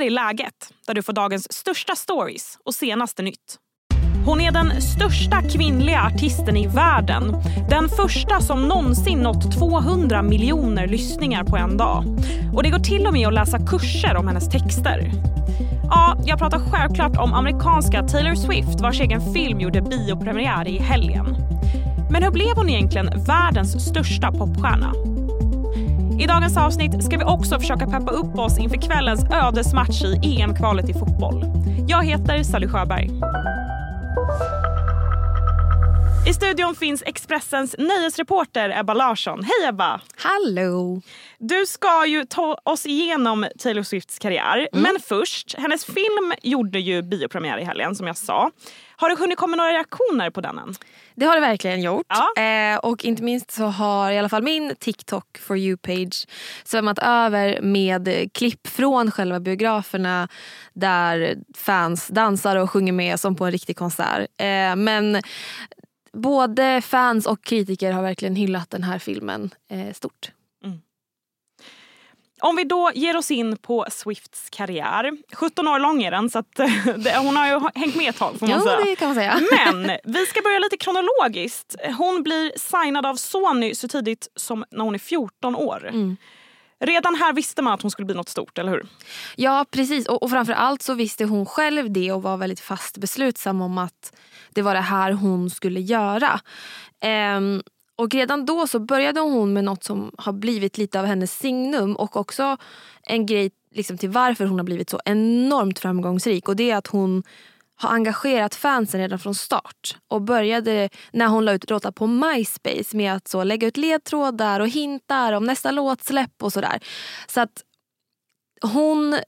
här är läget, där du får dagens största stories och senaste nytt. Hon är den största kvinnliga artisten i världen. Den första som någonsin nått 200 miljoner lyssningar på en dag. Och det går till och med att läsa kurser om hennes texter. Ja, jag pratar självklart om amerikanska Taylor Swift vars egen film gjorde biopremiär i helgen. Men hur blev hon egentligen världens största popstjärna? I dagens avsnitt ska vi också försöka peppa upp oss inför kvällens ödesmatch i EM-kvalet i fotboll. Jag heter Sally Sjöberg. I studion finns Expressens nöjesreporter Ebba Larsson. Hej Ebba! Hallå! Du ska ju ta oss igenom Taylor Swifts karriär. Mm. Men först, hennes film gjorde ju biopremiär i helgen som jag sa. Har det hunnit komma några reaktioner på den än? Det har det verkligen gjort. Ja. Eh, och inte minst så har i alla fall min TikTok for you-page svämmat över med klipp från själva biograferna där fans dansar och sjunger med som på en riktig konsert. Eh, men både fans och kritiker har verkligen hyllat den här filmen eh, stort. Mm. Om vi då ger oss in på Swifts karriär. 17 år lång är den så att, hon har ju hängt med ett tag får man jo, säga. Det kan man säga. Men vi ska börja lite kronologiskt. Hon blir signad av Sony så tidigt som när hon är 14 år. Mm. Redan här visste man att hon skulle bli något stort, eller hur? Ja, precis. Och, och framför allt så visste hon själv det och var väldigt fast beslutsam om att det var det här hon skulle göra. Ehm, och redan då så började hon med något som har blivit lite av hennes signum och också en grej liksom till varför hon har blivit så enormt framgångsrik. Och det är att hon har engagerat fansen redan från start och började när hon la ut låtar på MySpace med att så lägga ut ledtrådar och hintar om nästa låtsläpp och sådär. Så att hon,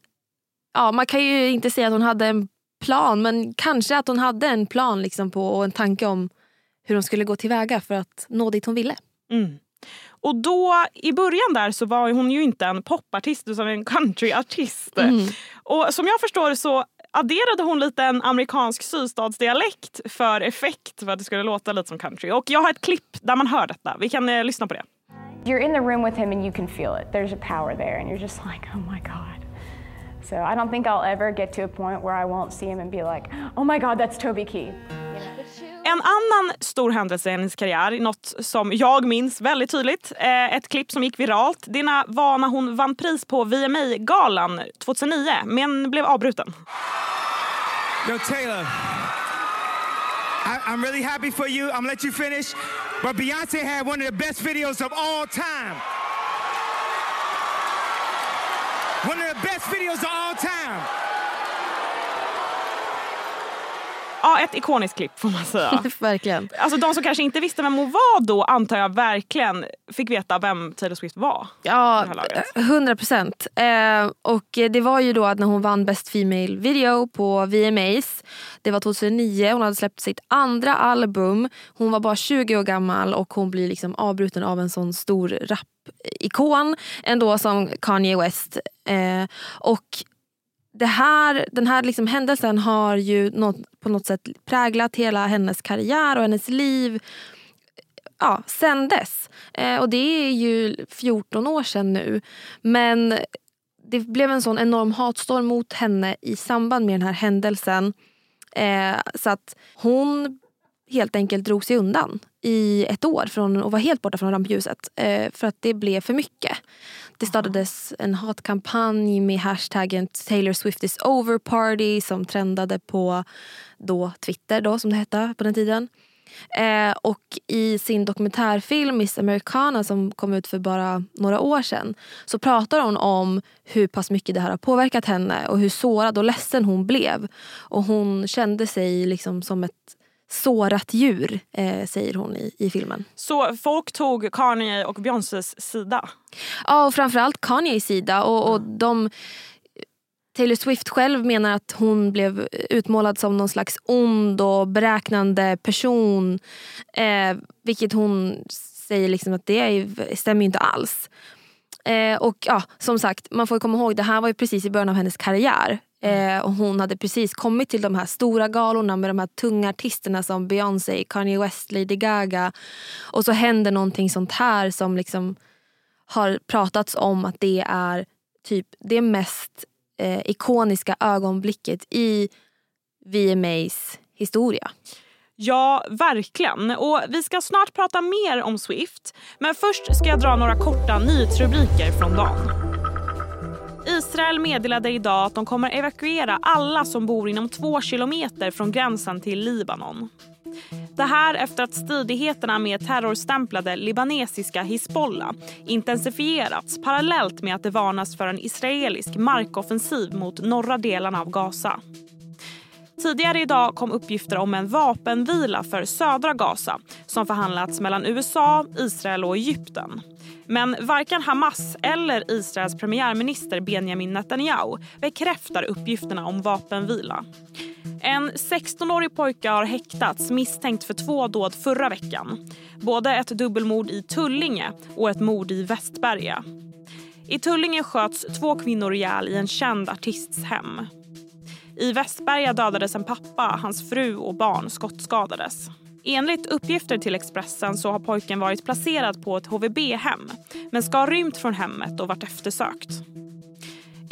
ja man kan ju inte säga att hon hade en plan men kanske att hon hade en plan liksom på, och en tanke om hur hon skulle gå tillväga för att nå dit hon ville. Mm. Och då i början där så var hon ju inte en popartist utan en countryartist. Mm. Och som jag förstår så adderade hon lite en amerikansk sydstatsdialekt för effekt för att det skulle låta lite som country. Och jag har ett klipp där man hör detta. Vi kan eh, lyssna på det. You're in the room with him and you can feel it. There's a power there and you're just like, oh my god. So I don't think I'll ever get to a point where I won't see him and be like, oh my god, that's Toby Keith. En annan stor händelse i hennes karriär, något som jag minns väldigt tydligt, eh, ett klipp som gick viralt, det var när hon vann pris på VMA-galan 2009 men blev avbruten. Yo Taylor, I, I'm really happy for you. I'm gonna let you finish. But Beyonce had one of the best videos of all time. One of the best videos of all time. Ja, ett ikoniskt klipp får man säga. verkligen. Alltså de som kanske inte visste vem hon var då antar jag verkligen fick veta vem Taylor Swift var. Ja, hundra procent. Eh, och det var ju då att när hon vann Best Female Video på VMAs. Det var 2009, hon hade släppt sitt andra album. Hon var bara 20 år gammal och hon blir liksom avbruten av en sån stor rap-ikon ändå som Kanye West. Eh, och det här, den här liksom händelsen har ju något, på något sätt präglat hela hennes karriär och hennes liv ja, sen dess. Eh, och det är ju 14 år sedan nu. Men det blev en sån enorm hatstorm mot henne i samband med den här händelsen. Eh, så att hon helt enkelt drog sig undan i ett år från, och var helt borta från rampljuset. Eh, för att det blev för mycket. Det startades en hatkampanj med hashtaggen Taylor Swift is over party som trendade på då Twitter då, som det hette på den tiden. Eh, och i sin dokumentärfilm Miss Americana som kom ut för bara några år sedan så pratar hon om hur pass mycket det här har påverkat henne och hur sårad och ledsen hon blev. Och hon kände sig liksom som ett sårat djur, eh, säger hon i, i filmen. Så folk tog Kanye och Beyoncés sida? Ja, och framförallt Kanyes sida. Och, och de, Taylor Swift själv menar att hon blev utmålad som någon slags ond och beräknande person. Eh, vilket hon säger liksom att det är, stämmer inte alls. Eh, och ja, som sagt, man får komma ihåg det här var ju precis i början av hennes karriär. Eh, och hon hade precis kommit till de här stora galorna med de här tunga artisterna som Beyoncé, Kanye West, Lady Gaga. Och så händer någonting sånt här som liksom har pratats om att det är typ det mest eh, ikoniska ögonblicket i VMAs historia. Ja, verkligen. Och Vi ska snart prata mer om Swift. Men först ska jag dra några korta nyhetsrubriker från dagen. Israel meddelade idag att de kommer evakuera alla som bor inom två kilometer från gränsen till Libanon. Det här efter att stridigheterna med terrorstämplade libanesiska Hizbollah intensifierats parallellt med att det varnas för en israelisk markoffensiv mot norra delarna av Gaza. Tidigare idag kom uppgifter om en vapenvila för södra Gaza som förhandlats mellan USA, Israel och Egypten. Men varken Hamas eller Israels premiärminister Benjamin Netanyahu bekräftar uppgifterna om vapenvila. En 16-årig pojke har häktats misstänkt för två dåd förra veckan. Både ett dubbelmord i Tullinge och ett mord i Västberga. I Tullinge sköts två kvinnor ihjäl i en känd artists hem. I Västberga dödades en pappa, hans fru och barn skottskadades. Enligt uppgifter till Expressen så har pojken varit placerad på ett HVB-hem men ska ha rymt från hemmet och varit eftersökt.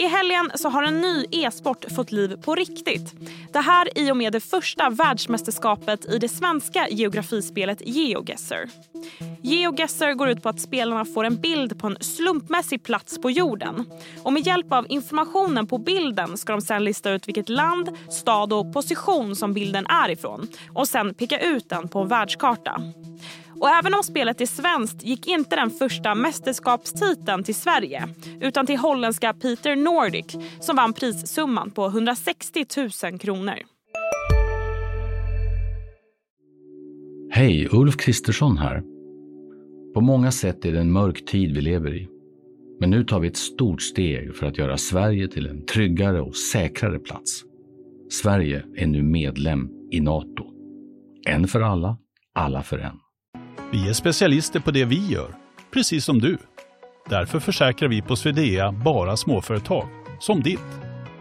I helgen så har en ny e-sport fått liv på riktigt. Det här i och med det första världsmästerskapet i det svenska geografispelet GeoGuessr. GeoGuessr går ut på att spelarna får en bild på en slumpmässig plats på jorden. Och med hjälp av informationen på bilden ska de sen lista ut vilket land, stad och position som bilden är ifrån och sen peka ut den på en världskarta. Och även om spelet är svenskt gick inte den första mästerskapstiteln till Sverige utan till holländska Peter Nordic som vann prissumman på 160 000 kronor. Hej, Ulf Kristersson här. På många sätt är det en mörk tid vi lever i. Men nu tar vi ett stort steg för att göra Sverige till en tryggare och säkrare plats. Sverige är nu medlem i Nato. En för alla, alla för en. Vi är specialister på det vi gör, precis som du. Därför försäkrar vi på Swedea bara småföretag, som ditt.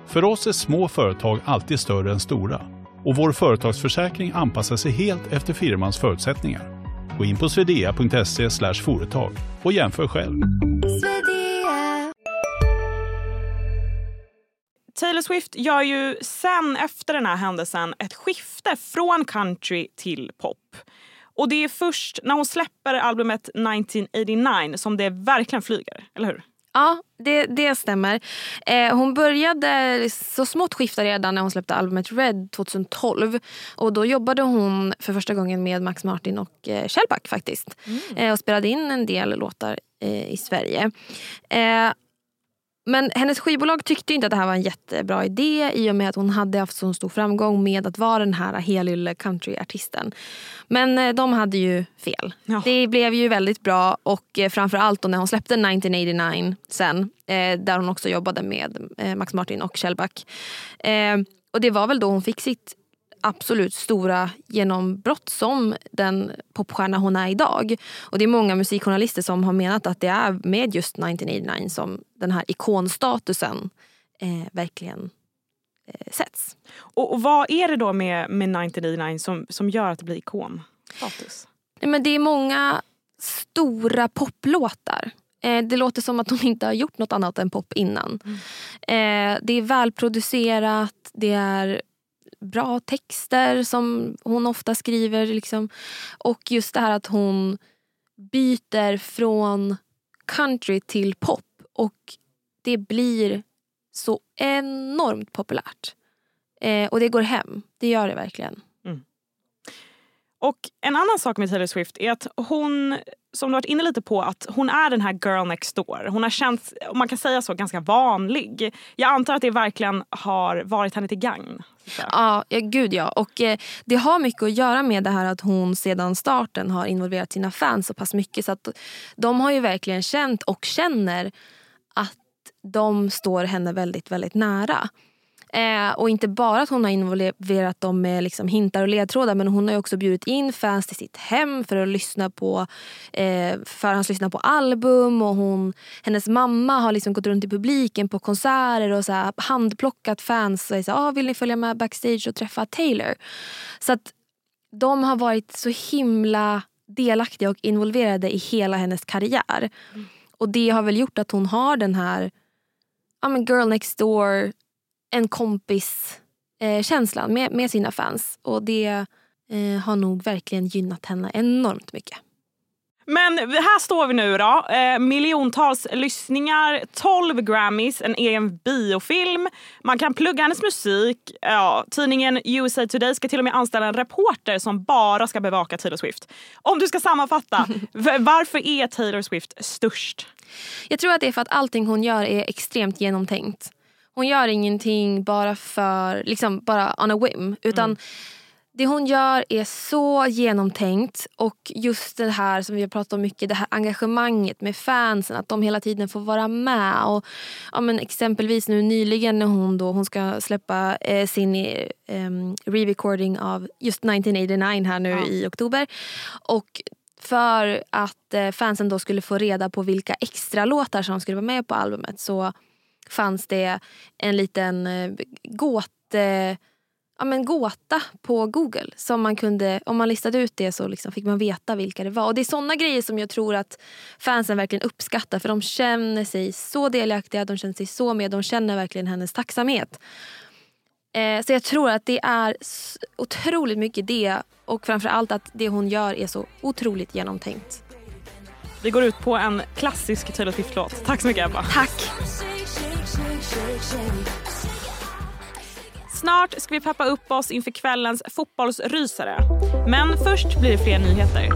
För oss är små företag alltid större än stora och vår företagsförsäkring anpassar sig helt efter firmans förutsättningar. Gå in på swedea.se företag och jämför själv. Taylor Swift gör ju sen efter den här händelsen ett skifte från country till pop. Och det är först när hon släpper albumet 1989 som det verkligen flyger, eller hur? Ja, det, det stämmer. Eh, hon började så smått skifta redan när hon släppte albumet Red 2012. Och Då jobbade hon för första gången med Max Martin och eh, Shellback faktiskt. Mm. Eh, och spelade in en del låtar eh, i Sverige. Men hennes skivbolag tyckte inte att det här var en jättebra idé i och med att hon hade haft så stor framgång med att vara den här helylle countryartisten. Men eh, de hade ju fel. Ja. Det blev ju väldigt bra och eh, framförallt när hon släppte 1989 sen eh, där hon också jobbade med Max Martin och Shellback. Och det var väl då hon fick sitt absolut stora genombrott som den popstjärna hon är idag. Och Det är många musikjournalister som har menat att det är med just 1989 som den här ikonstatusen eh, verkligen eh, sätts. Och, och, Vad är det då med, med 1989 som, som gör att det blir ikonstatus? Men det är många stora poplåtar. Eh, det låter som att hon inte har gjort något annat än pop innan. Mm. Eh, det är välproducerat, det är bra texter som hon ofta skriver. Liksom. Och just det här att hon byter från country till pop och det blir så enormt populärt. Eh, och det går hem. Det gör det verkligen. Och En annan sak med Taylor Swift är att hon som du varit inne lite på, att hon är den här girl next door. Hon har känts, om man kan säga så, ganska vanlig. Jag antar att det verkligen har varit henne till gagn. Ja, ja, gud ja. Och eh, det har mycket att göra med det här att hon sedan starten har involverat sina fans så pass mycket så att de har ju verkligen känt och känner att de står henne väldigt, väldigt nära. Eh, och inte bara att hon har involverat dem med liksom hintar och ledtrådar men hon har också bjudit in fans till sitt hem för att lyssna på eh, förhandslyssna på album. Och hon, hennes mamma har liksom gått runt i publiken på konserter och så här, handplockat fans. Och så här, ah, vill ni följa med backstage och träffa Taylor? Så att de har varit så himla delaktiga och involverade i hela hennes karriär. Mm. Och det har väl gjort att hon har den här ja, men girl next door, en kompis eh, med, med sina fans. Och det eh, har nog verkligen gynnat henne enormt mycket. Men här står vi nu då. Eh, miljontals lyssningar, 12 Grammys, en egen biofilm. Man kan plugga hennes musik. Ja, tidningen USA Today ska till och med anställa en reporter som bara ska bevaka Taylor Swift. Om du ska sammanfatta, varför är Taylor Swift störst? Jag tror att det är för att allting hon gör är extremt genomtänkt. Hon gör ingenting bara för, liksom bara on a whim. Utan mm det hon gör är så genomtänkt och just det här som vi har pratat om mycket, det här engagemanget med fansen, att de hela tiden får vara med. Och, ja, men exempelvis nu nyligen när hon, då, hon ska släppa eh, sin eh, re-recording av just 1989 här nu ja. i oktober. Och för att eh, fansen då skulle få reda på vilka extra låtar som skulle vara med på albumet så fanns det en liten eh, gåte ja, men gåta på Google. Som man kunde, om man listade ut det så liksom fick man veta vilka det var. Och Det är såna grejer som jag tror att fansen verkligen uppskattar. För de känner sig så delaktiga, de känner sig så med. De känner verkligen hennes tacksamhet. Eh, så jag tror att det är otroligt mycket det. Och framförallt att det hon gör är så otroligt genomtänkt. Vi går ut på en klassisk Taylor Swift-låt. Tack så mycket Ebba. Tack. Snart ska vi peppa upp oss inför kvällens fotbollsrysare. Men först blir det fler nyheter.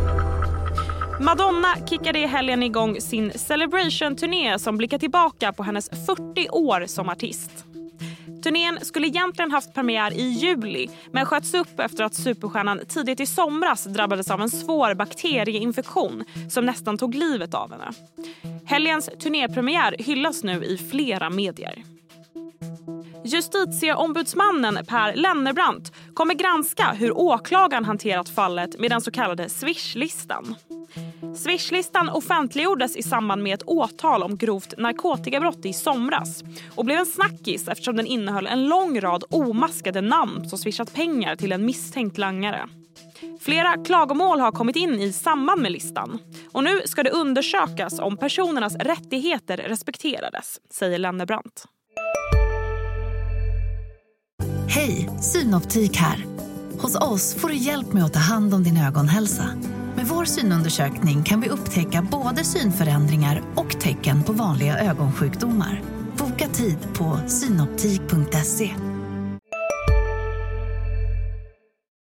Madonna kickade i helgen igång sin Celebration-turné som blickar tillbaka på hennes 40 år som artist. Turnén skulle egentligen haft premiär i juli men sköts upp efter att superstjärnan tidigt i somras drabbades av en svår bakterieinfektion som nästan tog livet av henne. Helgens turnépremiär hyllas nu i flera medier. Justitieombudsmannen Per Lennerbrant kommer granska hur åklagaren hanterat fallet med den så kallade Swish-listan. Swish-listan offentliggjordes i samband med ett åtal om grovt narkotikabrott i somras och blev en snackis eftersom den innehöll en lång rad omaskade namn som swishat pengar till en misstänkt langare. Flera klagomål har kommit in i samband med listan och nu ska det undersökas om personernas rättigheter respekterades, säger Lennebrant. Hej, Synoptik här. Hos oss får du hjälp med att ta hand om din ögonhälsa. Med vår synundersökning kan vi upptäcka både synförändringar och tecken på vanliga ögonsjukdomar. Boka tid på synoptik.se.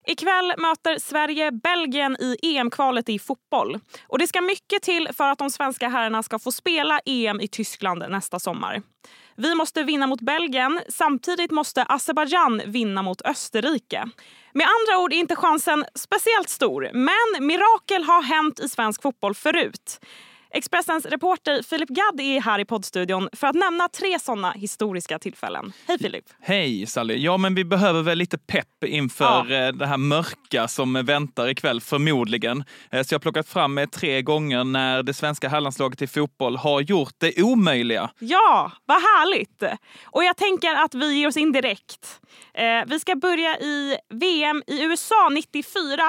Ikväll möter Sverige Belgien i EM-kvalet i fotboll. Och Det ska mycket till för att de svenska herrarna ska få spela EM i Tyskland nästa sommar. Vi måste vinna mot Belgien. Samtidigt måste Azerbajdzjan vinna mot Österrike. Med andra ord är inte chansen speciellt stor, men mirakel har hänt i svensk fotboll förut. Expressens reporter Filip Gadd är här i poddstudion för att nämna tre sådana historiska tillfällen. Hej Filip! Hej Sally! Ja, men vi behöver väl lite pepp inför ja. Eh, det här mörka som väntar ikväll, förmodligen. Eh, så jag har plockat fram tre gånger när det svenska herrlandslaget i fotboll har gjort det omöjliga. Ja, vad härligt! Och jag tänker att vi ger oss in direkt. Eh, vi ska börja i VM i USA 94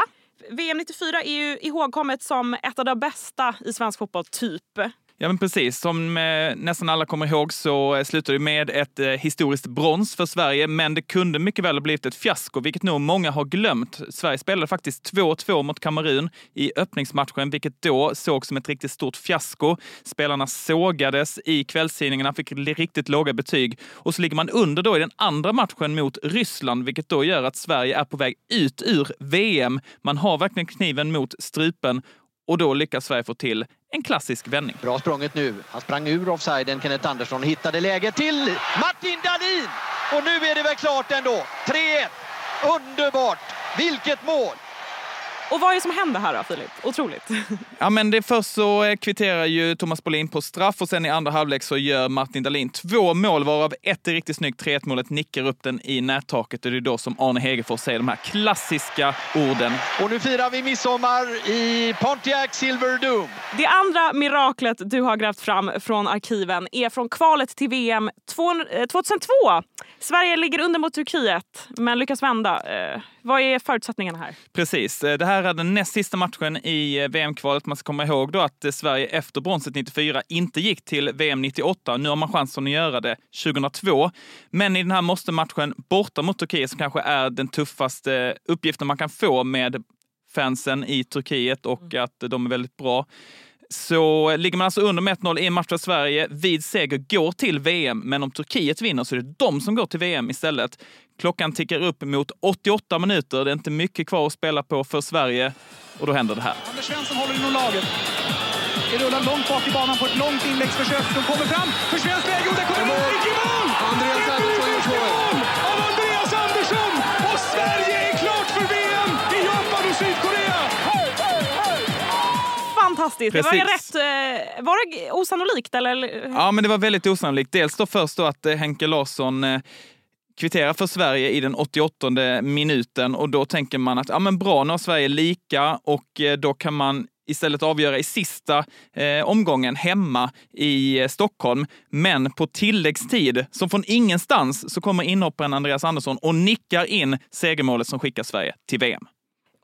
VM 94 är ju ihågkommet som ett av de bästa i svensk fotboll, typ. Ja, men precis. Som eh, nästan alla kommer ihåg så eh, slutade det med ett eh, historiskt brons för Sverige, men det kunde mycket väl ha blivit ett fiasko, vilket nog många har glömt. Sverige spelade faktiskt 2-2 mot Kamerun i öppningsmatchen, vilket då sågs som ett riktigt stort fiasko. Spelarna sågades i kvällstidningarna, fick riktigt låga betyg och så ligger man under då i den andra matchen mot Ryssland, vilket då gör att Sverige är på väg ut ur VM. Man har verkligen kniven mot strupen och då lyckas Sverige få till en klassisk vändning. Bra språnget nu. Han sprang ur offsiden, Kenneth Andersson, hittade läge till Martin Dahlin! Och nu är det väl klart ändå. 3-1. Underbart! Vilket mål! Och vad är det som händer här då, Filip? Otroligt. Ja, men det först så eh, kvitterar ju Thomas Bolin på straff och sen i andra halvlek så gör Martin Dahlin två mål varav ett är riktigt snyggt. 3-1 målet nickar upp den i nättaket och det är då som Arne Hegerfors säger de här klassiska orden. Och nu firar vi midsommar i Pontiac Silver Dome. Det andra miraklet du har grävt fram från arkiven är från kvalet till VM 2002. Eh, Sverige ligger under mot Turkiet men lyckas vända. Eh, Vad är förutsättningarna här? Precis. Det här är den näst sista matchen i eh, VM-kvalet. Man ska komma ihåg då att eh, Sverige efter bronset 94 inte gick till VM 98. Nu har man chansen att göra det 2002. Men i den här måste-matchen borta mot Turkiet, som kanske är den tuffaste uppgiften man kan få med fansen i Turkiet och att de är väldigt bra så ligger man alltså under med 1-0 i en match för Sverige vid seger går till VM. Men om Turkiet vinner så är det de som går till VM istället. Klockan tickar upp mot 88 minuter. Det är inte mycket kvar att spela på för Sverige och då händer det här. Anders Svensson håller inom laget. Det rullar långt bak i banan på ett långt inläggsförsök. De kommer fram för svenskt läge och där kommer mål! i mål! Fantastiskt. Det var, rätt, eh, var det osannolikt? Eller? Ja, men det var väldigt osannolikt. Dels då först då att eh, Henke Larsson eh, kvitterar för Sverige i den 88 minuten och då tänker man att ja, men bra, nu har Sverige lika och då kan man istället avgöra i sista eh, omgången hemma i eh, Stockholm. Men på tilläggstid, som från ingenstans, så kommer inhopparen Andreas Andersson och nickar in segermålet som skickar Sverige till VM.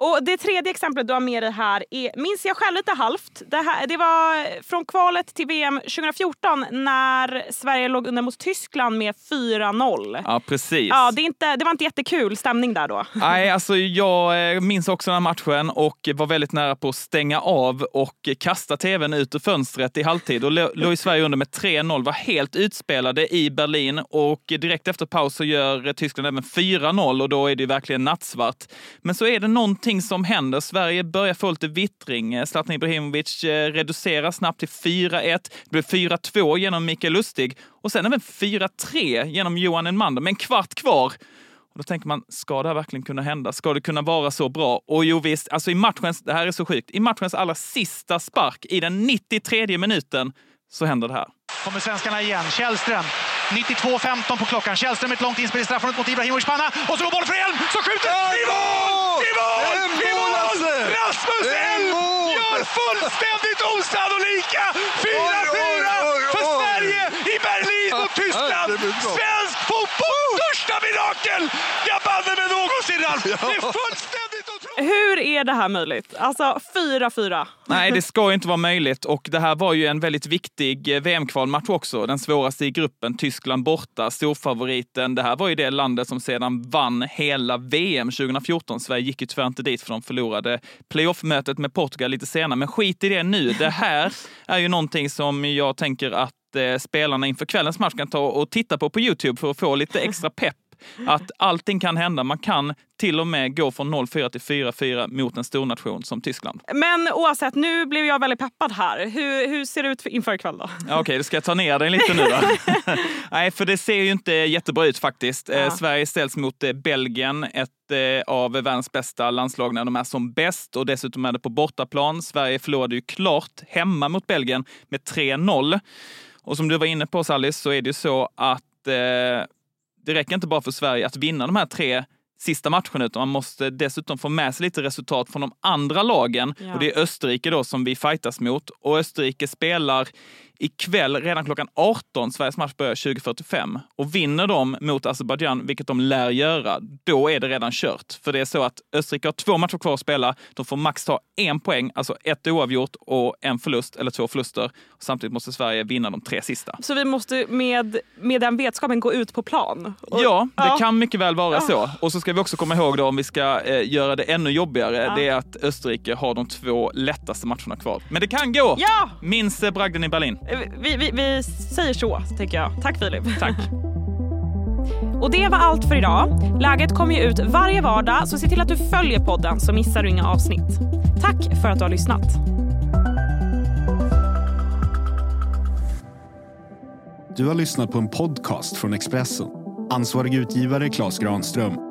Och Det tredje exemplet du har med dig här är, minns jag själv lite halvt. Det, här, det var från kvalet till VM 2014 när Sverige låg under mot Tyskland med 4-0. Ja, precis. Ja, det, inte, det var inte jättekul stämning där då. Nej, alltså jag eh, minns också den här matchen och var väldigt nära på att stänga av och kasta tvn ut ur fönstret i halvtid. Och låg Sverige under med 3-0, var helt utspelade i Berlin och direkt efter paus så gör Tyskland även 4-0 och då är det verkligen nattsvart. Men så är det någonting någonting som händer. Sverige börjar få lite vittring. Zlatan Ibrahimovic eh, reducerar snabbt till 4-1. Det blir 4-2 genom Mikael Lustig och sen även 4-3 genom Johan Enmander med en kvart kvar. Och då tänker man, ska det här verkligen kunna hända? Ska det kunna vara så bra? Och jo visst, alltså i matchens, det här är så sjukt, i matchens allra sista spark, i den 93 minuten, så händer det här. Kommer svenskarna igen. Källström 92.15 på klockan. Källström ett långt inspel i straffområdet mot Ibrahimovic panna. Och så går bollen för Elm som skjuter! I mål! I mål! I mål! Rasmus Elm gör fullständigt osannolika 4-4 för Sverige i Berlin mot Tyskland! Svensk fotbolls största mirakel! Jag banne mig någonsin, Ralf! Det är fullständigt hur är det här möjligt? Alltså 4-4. Nej, det ska ju inte vara möjligt. Och det här var ju en väldigt viktig eh, VM-kvalmatch också. Den svåraste i gruppen. Tyskland borta, storfavoriten. Det här var ju det landet som sedan vann hela VM 2014. Sverige gick ju tyvärr inte dit för de förlorade playoff-mötet med Portugal lite senare. Men skit i det nu. Det här är ju någonting som jag tänker att eh, spelarna inför kvällens match kan ta och titta på på Youtube för att få lite extra pepp att allting kan hända. Man kan till och med gå från 0-4 till 4-4 mot en stornation som Tyskland. Men oavsett, nu blev jag väldigt peppad här. Hur, hur ser det ut inför ikväll då? Okej, okay, ska jag ta ner dig lite nu då. Nej, för det ser ju inte jättebra ut faktiskt. Ja. Eh, Sverige ställs mot eh, Belgien, ett eh, av världens bästa landslag när de är som bäst och dessutom är det på bortaplan. Sverige förlorade ju klart hemma mot Belgien med 3-0. Och som du var inne på Sallis så är det ju så att eh, det räcker inte bara för Sverige att vinna de här tre sista matcherna, utan man måste dessutom få med sig lite resultat från de andra lagen. Ja. Och det är Österrike då som vi fightas mot. Och Österrike spelar ikväll, redan klockan 18, Sveriges match börjar 20.45. Och vinner de mot Azerbajdzjan, vilket de lär göra, då är det redan kört. För det är så att Österrike har två matcher kvar att spela. De får max ta en poäng, alltså ett oavgjort och en förlust eller två förluster. Samtidigt måste Sverige vinna de tre sista. Så vi måste med, med den vetskapen gå ut på plan? Och, ja, det ja. kan mycket väl vara så. Och så ska vi också komma ihåg då, om vi ska eh, göra det ännu jobbigare, ja. det är att Österrike har de två lättaste matcherna kvar. Men det kan gå! Ja! Minns eh, bragden i Berlin. Eh, vi, vi, vi säger så, tänker jag. Tack Filip. Tack. Och det var allt för idag. Läget kommer ju ut varje vardag, så se till att du följer podden så missar du inga avsnitt. Tack för att du har lyssnat. Du har lyssnat på en podcast från Expressen. Ansvarig utgivare Klas Granström